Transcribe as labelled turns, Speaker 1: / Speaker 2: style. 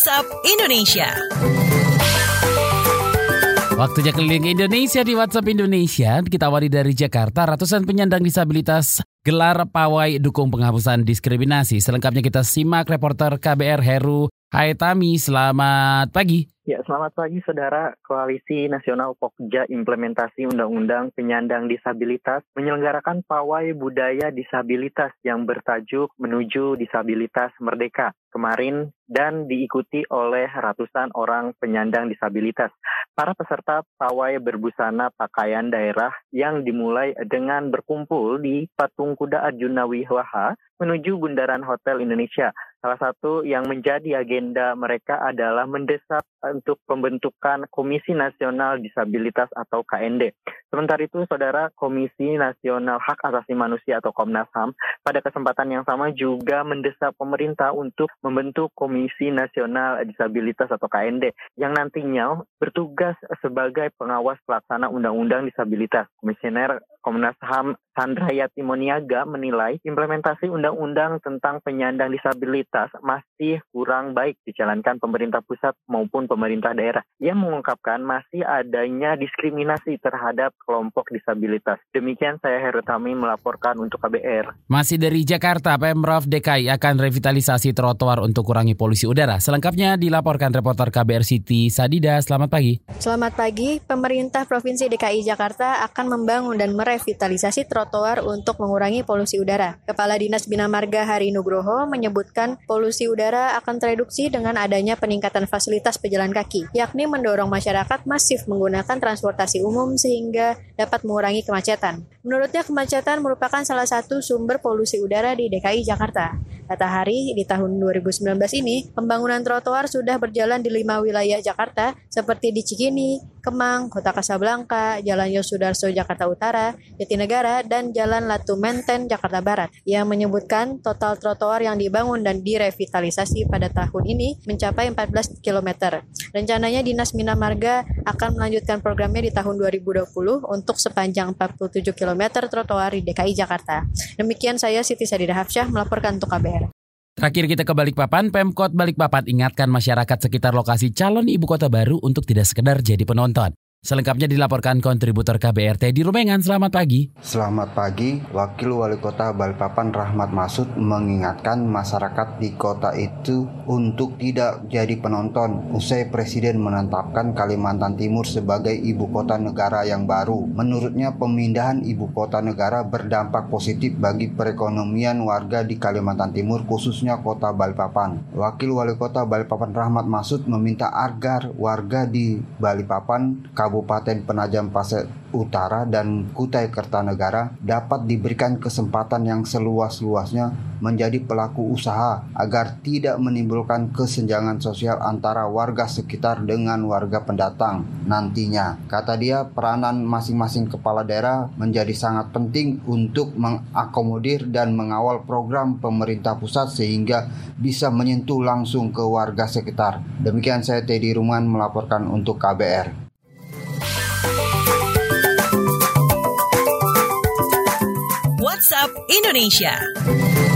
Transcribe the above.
Speaker 1: WhatsApp Indonesia.
Speaker 2: Waktunya keliling Indonesia di WhatsApp Indonesia. Kita awali dari Jakarta. Ratusan penyandang disabilitas gelar pawai dukung penghapusan diskriminasi. Selengkapnya kita simak reporter KBR Heru Haitami. Selamat pagi.
Speaker 3: Ya, selamat pagi saudara. Koalisi Nasional Pokja Implementasi Undang-Undang Penyandang Disabilitas menyelenggarakan pawai budaya disabilitas yang bertajuk Menuju Disabilitas Merdeka kemarin dan diikuti oleh ratusan orang penyandang disabilitas. Para peserta pawai berbusana pakaian daerah yang dimulai dengan berkumpul di Patung Kuda Arjuna Wiwaha menuju Bundaran Hotel Indonesia. Salah satu yang menjadi agenda mereka adalah mendesak untuk pembentukan Komisi Nasional Disabilitas atau KND. Sementara itu, Saudara Komisi Nasional Hak Asasi Manusia atau Komnas HAM pada kesempatan yang sama juga mendesak pemerintah untuk membentuk Komisi Nasional Disabilitas atau KND yang nantinya bertugas sebagai pengawas pelaksana Undang-Undang Disabilitas. Komisioner Komnas HAM Sandra Yatimoniaga menilai implementasi undang-undang tentang penyandang disabilitas masih kurang baik dijalankan pemerintah pusat maupun pemerintah daerah. Ia mengungkapkan masih adanya diskriminasi terhadap kelompok disabilitas. Demikian saya Heru Tami melaporkan untuk KBR.
Speaker 2: Masih dari Jakarta, Pemprov DKI akan revitalisasi trotoar untuk kurangi polusi udara. Selengkapnya dilaporkan reporter KBR City Sadida. Selamat pagi.
Speaker 4: Selamat pagi. Pemerintah Provinsi DKI Jakarta akan membangun dan merevitalisasi trotoar trotoar untuk mengurangi polusi udara. Kepala Dinas Bina Marga Hari Nugroho menyebutkan polusi udara akan tereduksi dengan adanya peningkatan fasilitas pejalan kaki, yakni mendorong masyarakat masif menggunakan transportasi umum sehingga dapat mengurangi kemacetan. Menurutnya kemacetan merupakan salah satu sumber polusi udara di DKI Jakarta. Kata Hari, di tahun 2019 ini, pembangunan trotoar sudah berjalan di lima wilayah Jakarta seperti di Cikini, Kemang, Kota Kasablanka, Jalan Yosudarso Jakarta Utara, Jatinegara, dan Jalan Latu Menten Jakarta Barat. Yang menyebutkan total trotoar yang dibangun dan direvitalisasi pada tahun ini mencapai 14 km. Rencananya Dinas Mina Marga akan melanjutkan programnya di tahun 2020 untuk sepanjang 47 km trotoar di DKI Jakarta. Demikian saya Siti Sadida Hafsyah melaporkan untuk KBR.
Speaker 2: Terakhir kita ke Balikpapan, Pemkot Balikpapan ingatkan masyarakat sekitar lokasi calon ibu kota baru untuk tidak sekedar jadi penonton. Selengkapnya dilaporkan kontributor KBRT di Rumengan. Selamat pagi.
Speaker 5: Selamat pagi. Wakil Wali Kota Balikpapan Rahmat Masud mengingatkan masyarakat di kota itu untuk tidak jadi penonton usai Presiden menetapkan Kalimantan Timur sebagai ibu kota negara yang baru. Menurutnya pemindahan ibu kota negara berdampak positif bagi perekonomian warga di Kalimantan Timur khususnya kota Balikpapan. Wakil Wali Kota Balikpapan Rahmat Masud meminta agar warga di Balikpapan Kabupaten Penajam Pasir Utara dan Kutai Kertanegara dapat diberikan kesempatan yang seluas-luasnya menjadi pelaku usaha agar tidak menimbulkan kesenjangan sosial antara warga sekitar dengan warga pendatang nantinya. Kata dia, peranan masing-masing kepala daerah menjadi sangat penting untuk mengakomodir dan mengawal program pemerintah pusat sehingga bisa menyentuh langsung ke warga sekitar. Demikian saya Teddy Ruman melaporkan untuk KBR.
Speaker 1: WhatsApp Indonesia.